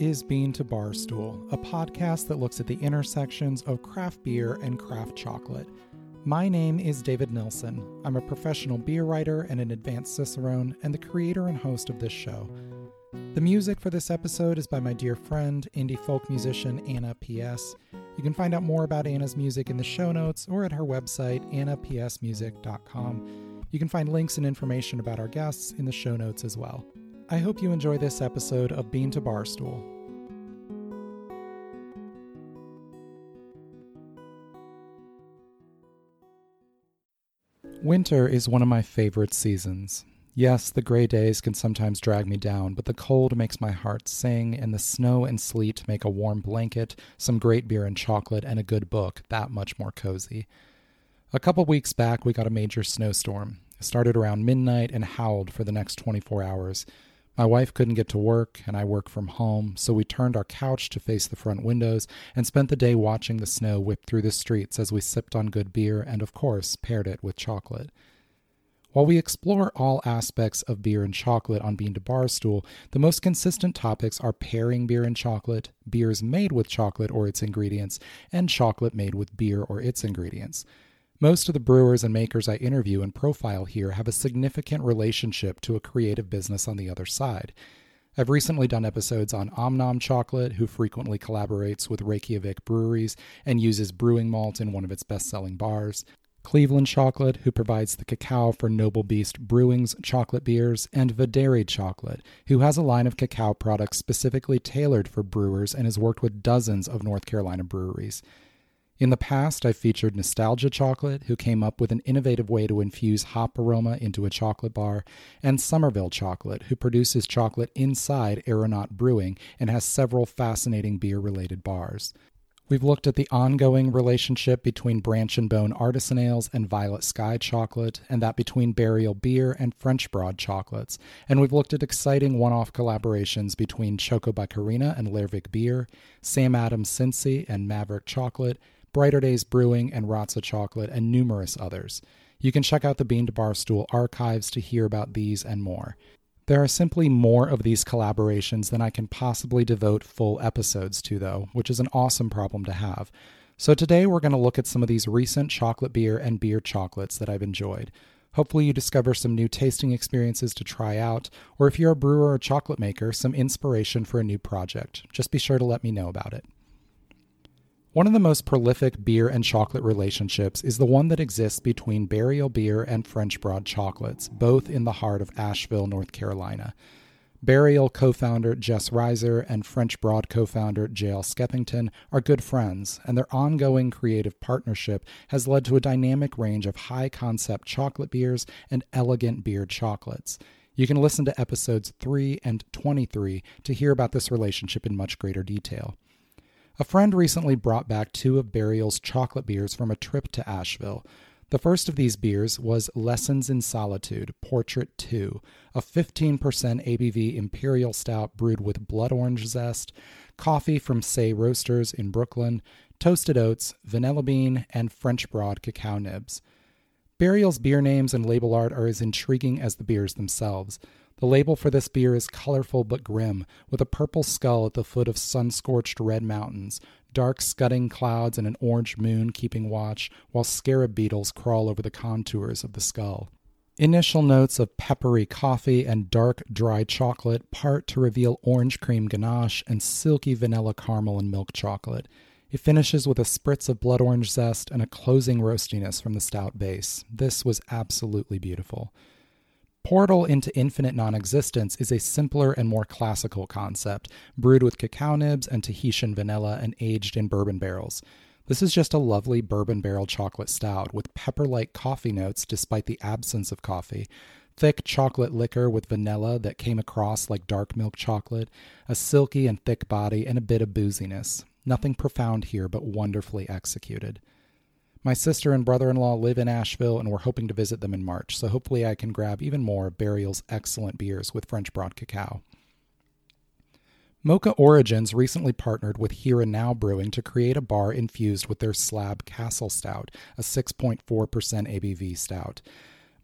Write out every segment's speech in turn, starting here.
is Bean to Barstool, a podcast that looks at the intersections of craft beer and craft chocolate. My name is David Nilsson. I'm a professional beer writer and an advanced Cicerone, and the creator and host of this show. The music for this episode is by my dear friend, indie folk musician Anna P.S. You can find out more about Anna's music in the show notes or at her website, annapsmusic.com. You can find links and information about our guests in the show notes as well. I hope you enjoy this episode of Bean to Barstool. Winter is one of my favorite seasons. Yes, the gray days can sometimes drag me down, but the cold makes my heart sing, and the snow and sleet make a warm blanket, some great beer and chocolate, and a good book that much more cozy. A couple weeks back, we got a major snowstorm. It started around midnight and howled for the next 24 hours. My wife couldn't get to work, and I work from home, so we turned our couch to face the front windows and spent the day watching the snow whip through the streets as we sipped on good beer and, of course, paired it with chocolate. While we explore all aspects of beer and chocolate on Bean to Barstool, the most consistent topics are pairing beer and chocolate, beers made with chocolate or its ingredients, and chocolate made with beer or its ingredients. Most of the brewers and makers I interview and profile here have a significant relationship to a creative business on the other side. I've recently done episodes on Omnom Chocolate, who frequently collaborates with Reykjavik breweries and uses brewing malt in one of its best selling bars. Cleveland Chocolate, who provides the cacao for Noble Beast Brewing's chocolate beers, and Videri Chocolate, who has a line of cacao products specifically tailored for brewers and has worked with dozens of North Carolina breweries. In the past, I've featured Nostalgia Chocolate, who came up with an innovative way to infuse hop aroma into a chocolate bar, and Somerville Chocolate, who produces chocolate inside Aeronaut Brewing and has several fascinating beer related bars. We've looked at the ongoing relationship between Branch and Bone Artisan Ales and Violet Sky Chocolate, and that between Burial Beer and French Broad Chocolates. And we've looked at exciting one off collaborations between Choco by Karina and Lervig Beer, Sam Adams Cincy and Maverick Chocolate, Brighter Days Brewing, and Ratza Chocolate, and numerous others. You can check out the Bean to Barstool archives to hear about these and more. There are simply more of these collaborations than I can possibly devote full episodes to, though, which is an awesome problem to have. So today we're going to look at some of these recent chocolate beer and beer chocolates that I've enjoyed. Hopefully, you discover some new tasting experiences to try out, or if you're a brewer or chocolate maker, some inspiration for a new project. Just be sure to let me know about it. One of the most prolific beer and chocolate relationships is the one that exists between Burial Beer and French Broad Chocolates, both in the heart of Asheville, North Carolina. Burial co founder Jess Reiser and French Broad co founder J.L. Skeffington are good friends, and their ongoing creative partnership has led to a dynamic range of high concept chocolate beers and elegant beer chocolates. You can listen to episodes 3 and 23 to hear about this relationship in much greater detail. A friend recently brought back two of Burial's chocolate beers from a trip to Asheville. The first of these beers was Lessons in Solitude Portrait 2, a 15% ABV imperial stout brewed with blood orange zest, coffee from Sey Roasters in Brooklyn, toasted oats, vanilla bean, and French broad cacao nibs. Burial's beer names and label art are as intriguing as the beers themselves. The label for this beer is colorful but grim, with a purple skull at the foot of sun scorched red mountains, dark scudding clouds, and an orange moon keeping watch, while scarab beetles crawl over the contours of the skull. Initial notes of peppery coffee and dark, dry chocolate part to reveal orange cream ganache and silky vanilla caramel and milk chocolate. It finishes with a spritz of blood orange zest and a closing roastiness from the stout base. This was absolutely beautiful. Portal into Infinite Non Existence is a simpler and more classical concept, brewed with cacao nibs and Tahitian vanilla and aged in bourbon barrels. This is just a lovely bourbon barrel chocolate stout with pepper like coffee notes despite the absence of coffee, thick chocolate liquor with vanilla that came across like dark milk chocolate, a silky and thick body, and a bit of booziness. Nothing profound here, but wonderfully executed. My sister and brother in law live in Asheville, and we're hoping to visit them in March, so hopefully I can grab even more of Burial's excellent beers with French broad cacao. Moka Origins recently partnered with Here and Now Brewing to create a bar infused with their Slab Castle Stout, a 6.4% ABV stout.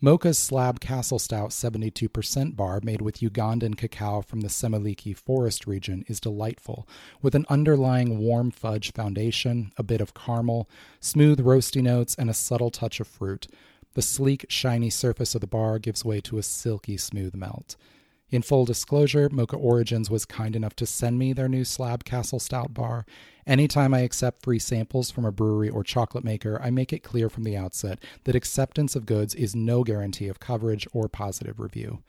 Moka's Slab Castle Stout 72% bar, made with Ugandan cacao from the Semiliki forest region, is delightful, with an underlying warm fudge foundation, a bit of caramel, smooth roasty notes, and a subtle touch of fruit. The sleek, shiny surface of the bar gives way to a silky smooth melt. In full disclosure, Moka Origins was kind enough to send me their new Slab Castle Stout bar. Anytime I accept free samples from a brewery or chocolate maker, I make it clear from the outset that acceptance of goods is no guarantee of coverage or positive review.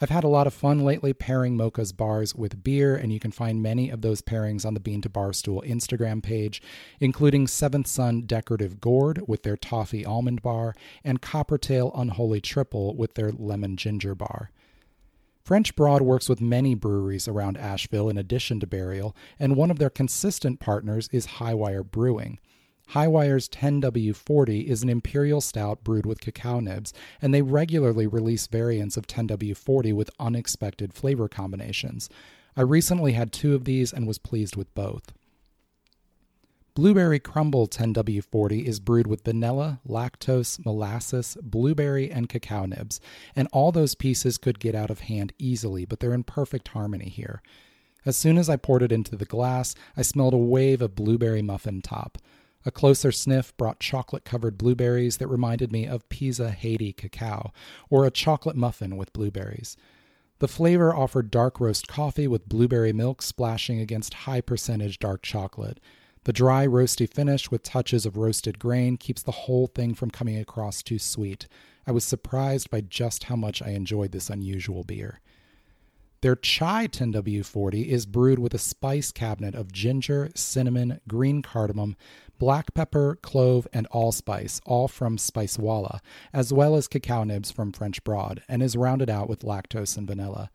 I've had a lot of fun lately pairing Moka's bars with beer, and you can find many of those pairings on the Bean to Barstool Instagram page, including Seventh Sun Decorative Gourd with their Toffee Almond Bar, and Coppertail Unholy Triple with their Lemon Ginger Bar. French Broad works with many breweries around Asheville in addition to Burial, and one of their consistent partners is Hi-Wire Brewing. Hi-Wire's 10W40 is an imperial stout brewed with cacao nibs, and they regularly release variants of 10W40 with unexpected flavor combinations. I recently had two of these and was pleased with both. Blueberry Crumble 10W40 is brewed with vanilla, lactose, molasses, blueberry, and cacao nibs, and all those pieces could get out of hand easily, but they're in perfect harmony here. As soon as I poured it into the glass, I smelled a wave of blueberry muffin top. A closer sniff brought chocolate covered blueberries that reminded me of Pisa Haiti cacao, or a chocolate muffin with blueberries. The flavor offered dark roast coffee with blueberry milk splashing against high percentage dark chocolate. The dry, roasty finish with touches of roasted grain keeps the whole thing from coming across too sweet. I was surprised by just how much I enjoyed this unusual beer. Their chai 10W40 is brewed with a spice cabinet of ginger, cinnamon, green cardamom, black pepper, clove, and allspice, all from Spicewalla, as well as cacao nibs from French Broad, and is rounded out with lactose and vanilla.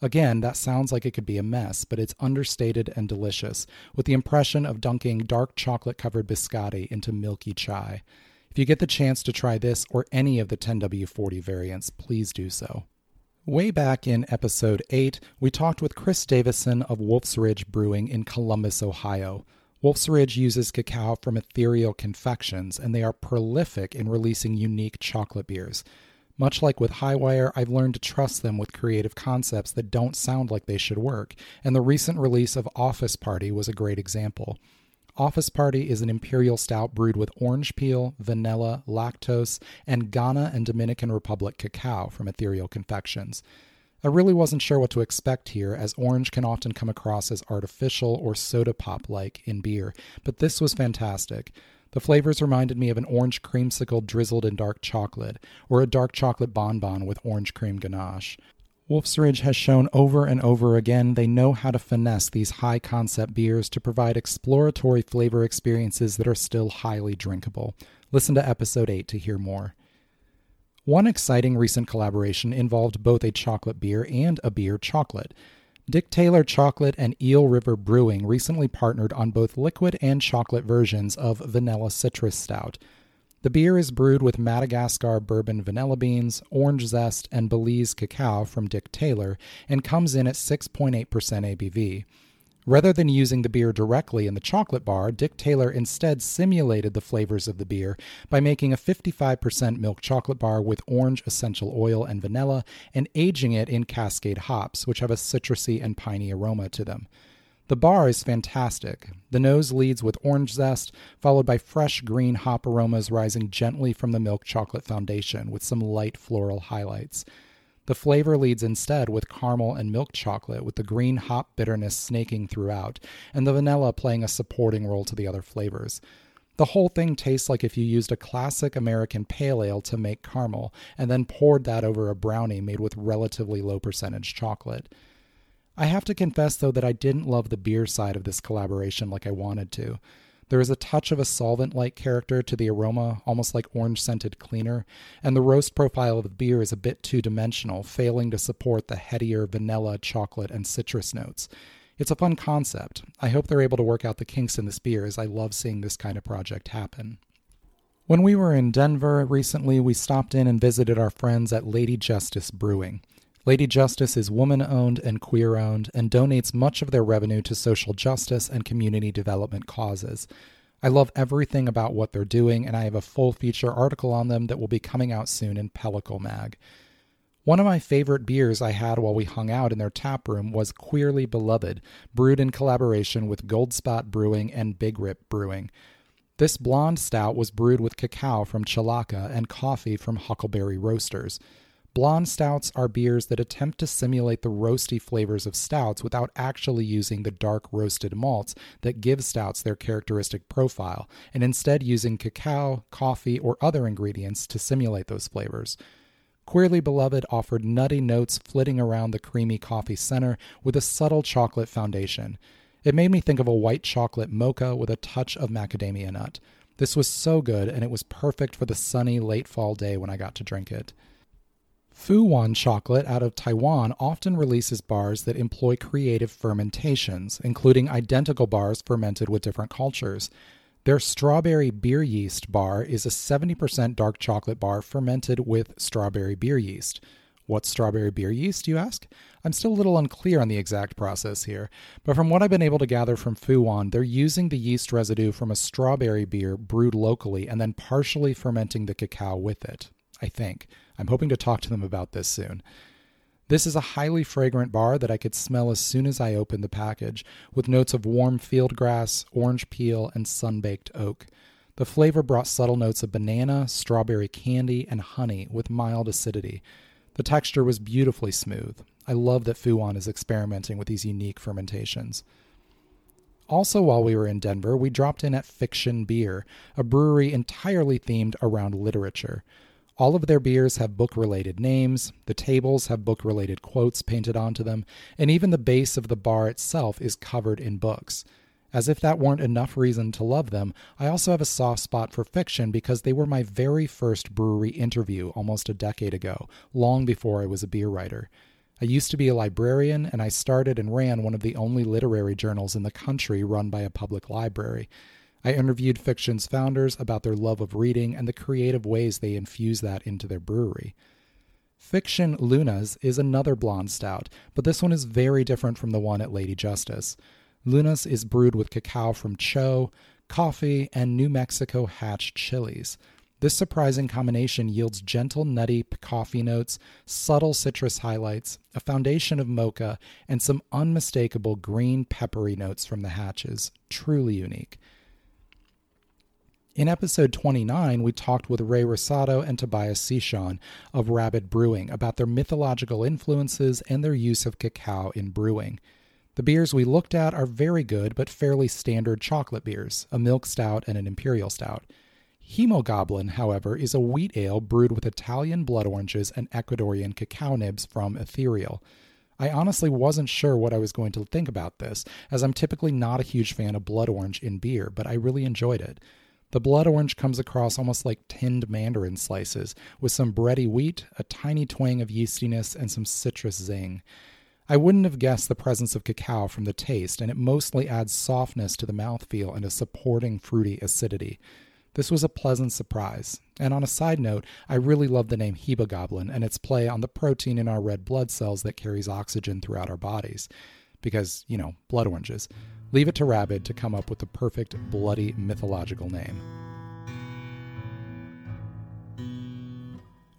Again, that sounds like it could be a mess, but it's understated and delicious, with the impression of dunking dark chocolate covered biscotti into milky chai. If you get the chance to try this or any of the 10W40 variants, please do so. Way back in episode 8, we talked with Chris Davison of Wolf's Ridge Brewing in Columbus, Ohio. Wolf's Ridge uses cacao from Ethereal Confections, and they are prolific in releasing unique chocolate beers. Much like with Hi-Wire, I've learned to trust them with creative concepts that don't sound like they should work, and the recent release of Office Party was a great example. Office Party is an imperial stout brewed with orange peel, vanilla, lactose, and Ghana and Dominican Republic cacao from Ethereal Confections. I really wasn't sure what to expect here, as orange can often come across as artificial or soda pop like in beer, but this was fantastic. The flavors reminded me of an orange creamsicle drizzled in dark chocolate, or a dark chocolate bonbon with orange cream ganache. Wolf's Ridge has shown over and over again they know how to finesse these high concept beers to provide exploratory flavor experiences that are still highly drinkable. Listen to episode 8 to hear more. One exciting recent collaboration involved both a chocolate beer and a beer chocolate. Dick Taylor Chocolate and Eel River Brewing recently partnered on both liquid and chocolate versions of Vanilla Citrus Stout. The beer is brewed with Madagascar bourbon vanilla beans, orange zest, and Belize cacao from Dick Taylor and comes in at 6.8% ABV. Rather than using the beer directly in the chocolate bar, Dick Taylor instead simulated the flavors of the beer by making a 55% milk chocolate bar with orange essential oil and vanilla and aging it in Cascade hops, which have a citrusy and piney aroma to them. The bar is fantastic. The nose leads with orange zest, followed by fresh green hop aromas rising gently from the milk chocolate foundation with some light floral highlights. The flavor leads instead with caramel and milk chocolate, with the green hop bitterness snaking throughout, and the vanilla playing a supporting role to the other flavors. The whole thing tastes like if you used a classic American pale ale to make caramel and then poured that over a brownie made with relatively low percentage chocolate. I have to confess, though, that I didn't love the beer side of this collaboration like I wanted to. There is a touch of a solvent like character to the aroma, almost like orange scented cleaner, and the roast profile of the beer is a bit two dimensional, failing to support the headier vanilla, chocolate, and citrus notes. It's a fun concept. I hope they're able to work out the kinks in this beer, as I love seeing this kind of project happen. When we were in Denver recently, we stopped in and visited our friends at Lady Justice Brewing. Lady Justice is woman owned and queer owned and donates much of their revenue to social justice and community development causes. I love everything about what they're doing, and I have a full feature article on them that will be coming out soon in Pellicle Mag. One of my favorite beers I had while we hung out in their tap room was Queerly Beloved, brewed in collaboration with Goldspot Brewing and Big Rip Brewing. This blonde stout was brewed with cacao from Chilaka and coffee from Huckleberry Roasters. Blonde stouts are beers that attempt to simulate the roasty flavors of stouts without actually using the dark roasted malts that give stouts their characteristic profile, and instead using cacao, coffee, or other ingredients to simulate those flavors. Queerly Beloved offered nutty notes flitting around the creamy coffee center with a subtle chocolate foundation. It made me think of a white chocolate mocha with a touch of macadamia nut. This was so good, and it was perfect for the sunny late fall day when I got to drink it. Fu Wan Chocolate out of Taiwan often releases bars that employ creative fermentations, including identical bars fermented with different cultures. Their strawberry beer yeast bar is a 70% dark chocolate bar fermented with strawberry beer yeast. What's strawberry beer yeast, you ask? I'm still a little unclear on the exact process here, but from what I've been able to gather from Fu Wan, they're using the yeast residue from a strawberry beer brewed locally and then partially fermenting the cacao with it, I think. I'm hoping to talk to them about this soon. This is a highly fragrant bar that I could smell as soon as I opened the package, with notes of warm field grass, orange peel, and sun-baked oak. The flavor brought subtle notes of banana, strawberry candy, and honey with mild acidity. The texture was beautifully smooth. I love that Fu Wan is experimenting with these unique fermentations. Also, while we were in Denver, we dropped in at Fiction Beer, a brewery entirely themed around literature. All of their beers have book related names, the tables have book related quotes painted onto them, and even the base of the bar itself is covered in books. As if that weren't enough reason to love them, I also have a soft spot for fiction because they were my very first brewery interview almost a decade ago, long before I was a beer writer. I used to be a librarian, and I started and ran one of the only literary journals in the country run by a public library. I interviewed Fiction's founders about their love of reading and the creative ways they infuse that into their brewery. Fiction Luna's is another blonde stout, but this one is very different from the one at Lady Justice. Luna's is brewed with cacao from Cho, coffee, and New Mexico hatch chilies. This surprising combination yields gentle, nutty coffee notes, subtle citrus highlights, a foundation of mocha, and some unmistakable green peppery notes from the hatches. Truly unique. In episode 29, we talked with Ray Rosado and Tobias Sishon of Rabid Brewing about their mythological influences and their use of cacao in brewing. The beers we looked at are very good but fairly standard chocolate beers, a milk stout and an imperial stout. Hemogoblin, however, is a wheat ale brewed with Italian blood oranges and Ecuadorian cacao nibs from Ethereal. I honestly wasn't sure what I was going to think about this, as I'm typically not a huge fan of blood orange in beer, but I really enjoyed it. The blood orange comes across almost like tinned mandarin slices, with some bready wheat, a tiny twang of yeastiness, and some citrus zing. I wouldn't have guessed the presence of cacao from the taste, and it mostly adds softness to the mouthfeel and a supporting fruity acidity. This was a pleasant surprise. And on a side note, I really love the name Hemogoblin and its play on the protein in our red blood cells that carries oxygen throughout our bodies. Because, you know, blood oranges. Leave it to Rabid to come up with the perfect bloody mythological name.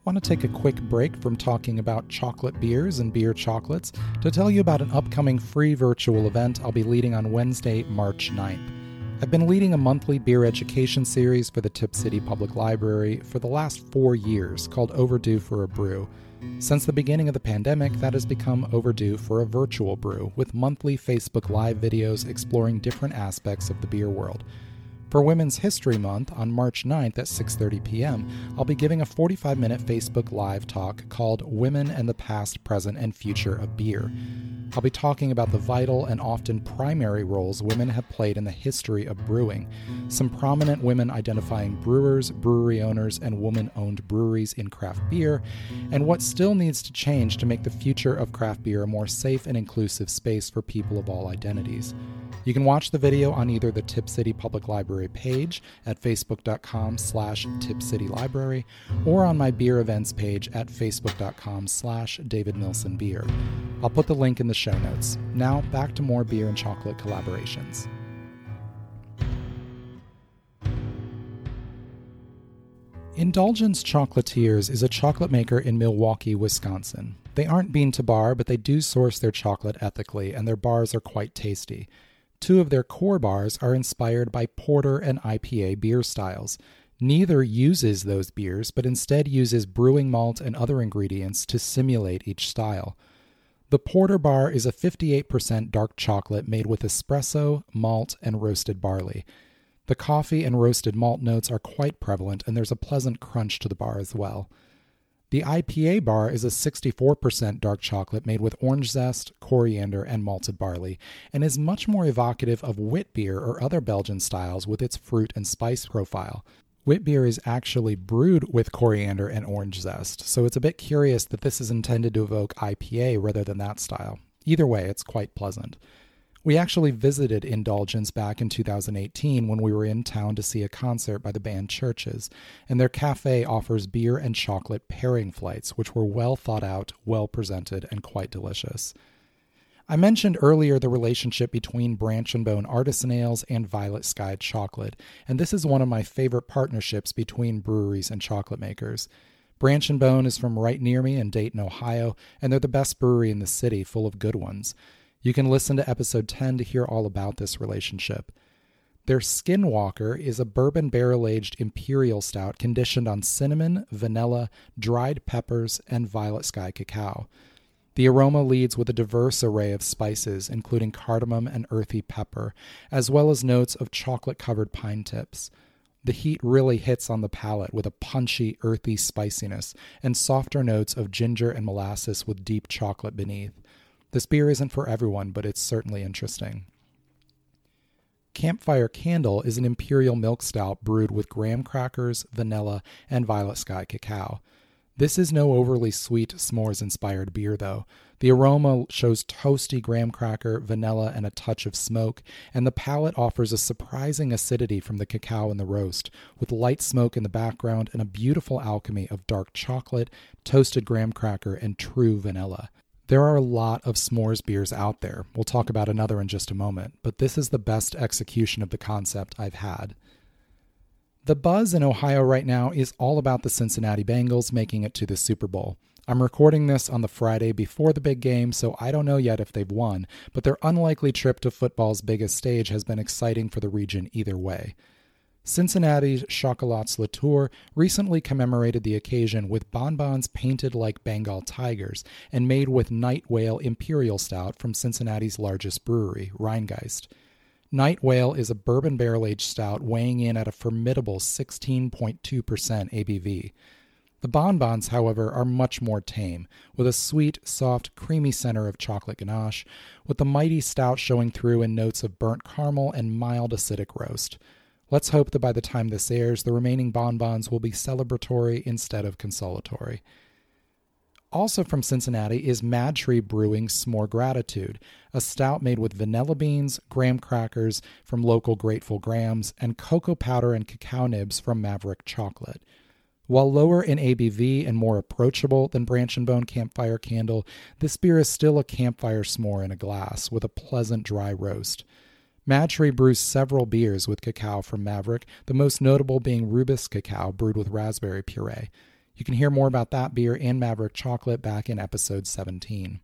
Want to take a quick break from talking about chocolate beers and beer chocolates to tell you about an upcoming free virtual event I'll be leading on Wednesday, March 9th. I've been leading a monthly beer education series for the Tipp City Public Library for the last four years called Overdue for a Brew since the beginning of the pandemic, that has become overdue for a virtual brew, with monthly Facebook Live videos exploring different aspects of the beer world. For Women's History Month on March 9th at 6:30 p.m., I'll be giving a 45-minute Facebook Live talk called Women and the Past, Present, and Future of Beer. I'll be talking about the vital and often primary roles women have played in the history of brewing, some prominent women identifying brewers, brewery owners, and woman owned breweries in craft beer, and what still needs to change to make the future of craft beer a more safe and inclusive space for people of all identities. You can watch the video on either the Tipp City Public Library Library page at facebook.com slash tipcitylibrary or on my beer events page at facebook.com slash davidnilsonbeer. I'll put the link in the show notes. Now back to more beer and chocolate collaborations. Indulgence Chocolatiers is a chocolate maker in Milwaukee, Wisconsin. They aren't bean to bar, but they do source their chocolate ethically, and their bars are quite tasty. Two of their core bars are inspired by porter and IPA beer styles. Neither uses those beers, but instead uses brewing malt and other ingredients to simulate each style. The Porter Bar is a 58% dark chocolate made with espresso, malt, and roasted barley. The coffee and roasted malt notes are quite prevalent, and there's a pleasant crunch to the bar as well. The IPA bar is a 64% dark chocolate made with orange zest, coriander, and malted barley, and is much more evocative of wit beer or other Belgian styles with its fruit and spice profile. Wit beer is actually brewed with coriander and orange zest, so it's a bit curious that this is intended to evoke IPA rather than that style. Either way, it's quite pleasant. We actually visited Indulgence back in 2018 when we were in town to see a concert by the band Chvrches, and their cafe offers beer and chocolate pairing flights, which were well thought out, well presented, and quite delicious. I mentioned earlier the relationship between Branch and Bone Artisan Ales and Violet Sky Chocolate, and this is one of my favorite partnerships between breweries and chocolate makers. Branch and Bone is from right near me in Dayton, Ohio, and they're the best brewery in the city, full of good ones. You can listen to episode 10 to hear all about this relationship. Their Skinwalker is a bourbon barrel aged imperial stout conditioned on cinnamon, vanilla, dried peppers, and violet sky cacao. The aroma leads with a diverse array of spices, including cardamom and earthy pepper, as well as notes of chocolate covered pine tips. The heat really hits on the palate with a punchy, earthy spiciness and softer notes of ginger and molasses with deep chocolate beneath. This beer isn't for everyone, but it's certainly interesting. Campfire Candle is an imperial milk stout brewed with graham crackers, vanilla, and violet sky cacao. This is no overly sweet s'mores inspired beer, though. The aroma shows toasty graham cracker, vanilla, and a touch of smoke, and the palate offers a surprising acidity from the cacao in the roast, with light smoke in the background and a beautiful alchemy of dark chocolate, toasted graham cracker, and true vanilla. There are a lot of s'mores beers out there. We'll talk about another in just a moment, but this is the best execution of the concept I've had. The buzz in Ohio right now is all about the Cincinnati Bengals making it to the Super Bowl. I'm recording this on the Friday before the big game, so I don't know yet if they've won, but their unlikely trip to football's biggest stage has been exciting for the region either way. Cincinnati's Chocolats Latour recently commemorated the occasion with bonbons painted like Bengal tigers and made with Night Whale Imperial Stout from Cincinnati's largest brewery, Rhinegeist. Night Whale is a bourbon barrel aged stout weighing in at a formidable 16.2% ABV. The bonbons, however, are much more tame, with a sweet, soft, creamy center of chocolate ganache, with the mighty stout showing through in notes of burnt caramel and mild acidic roast. Let's hope that by the time this airs, the remaining bonbons will be celebratory instead of consolatory. Also from Cincinnati is MadTree Brewing S'more Gratitude, a stout made with vanilla beans, graham crackers from local Grateful Grahams, and cocoa powder and cacao nibs from Maverick Chocolate. While lower in ABV and more approachable than Branch and Bone Campfire Candle, this beer is still a campfire s'more in a glass with a pleasant dry roast. Tree brews several beers with cacao from Maverick, the most notable being Rubus cacao brewed with raspberry puree. You can hear more about that beer and Maverick chocolate back in episode 17.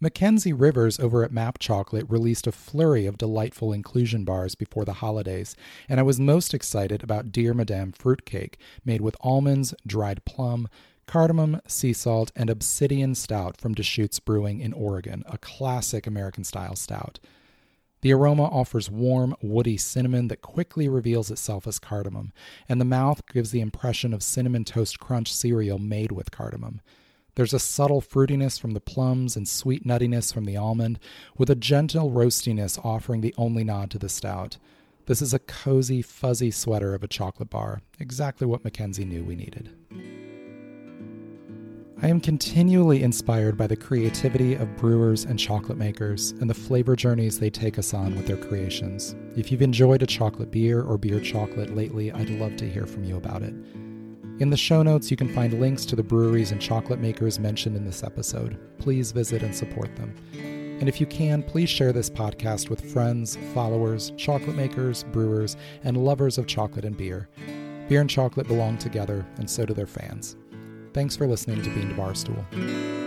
Mackenzie Rivers over at Map Chocolate released a flurry of delightful inclusion bars before the holidays, and I was most excited about Dear Madame Fruitcake, made with almonds, dried plum, cardamom, sea salt, and obsidian stout from Deschutes Brewing in Oregon, a classic American style stout. The aroma offers warm, woody cinnamon that quickly reveals itself as cardamom, and the mouth gives the impression of cinnamon toast crunch cereal made with cardamom. There's a subtle fruitiness from the plums and sweet nuttiness from the almond, with a gentle roastiness offering the only nod to the stout. This is a cozy, fuzzy sweater of a chocolate bar, exactly what Mackenzie knew we needed. I am continually inspired by the creativity of brewers and chocolate makers and the flavor journeys they take us on with their creations. If you've enjoyed a chocolate beer or beer chocolate lately, I'd love to hear from you about it. In the show notes, you can find links to the breweries and chocolate makers mentioned in this episode. Please visit and support them. And if you can, please share this podcast with friends, followers, chocolate makers, brewers, and lovers of chocolate and beer. Beer and chocolate belong together, and so do their fans. Thanks for listening to Bean to Barstool.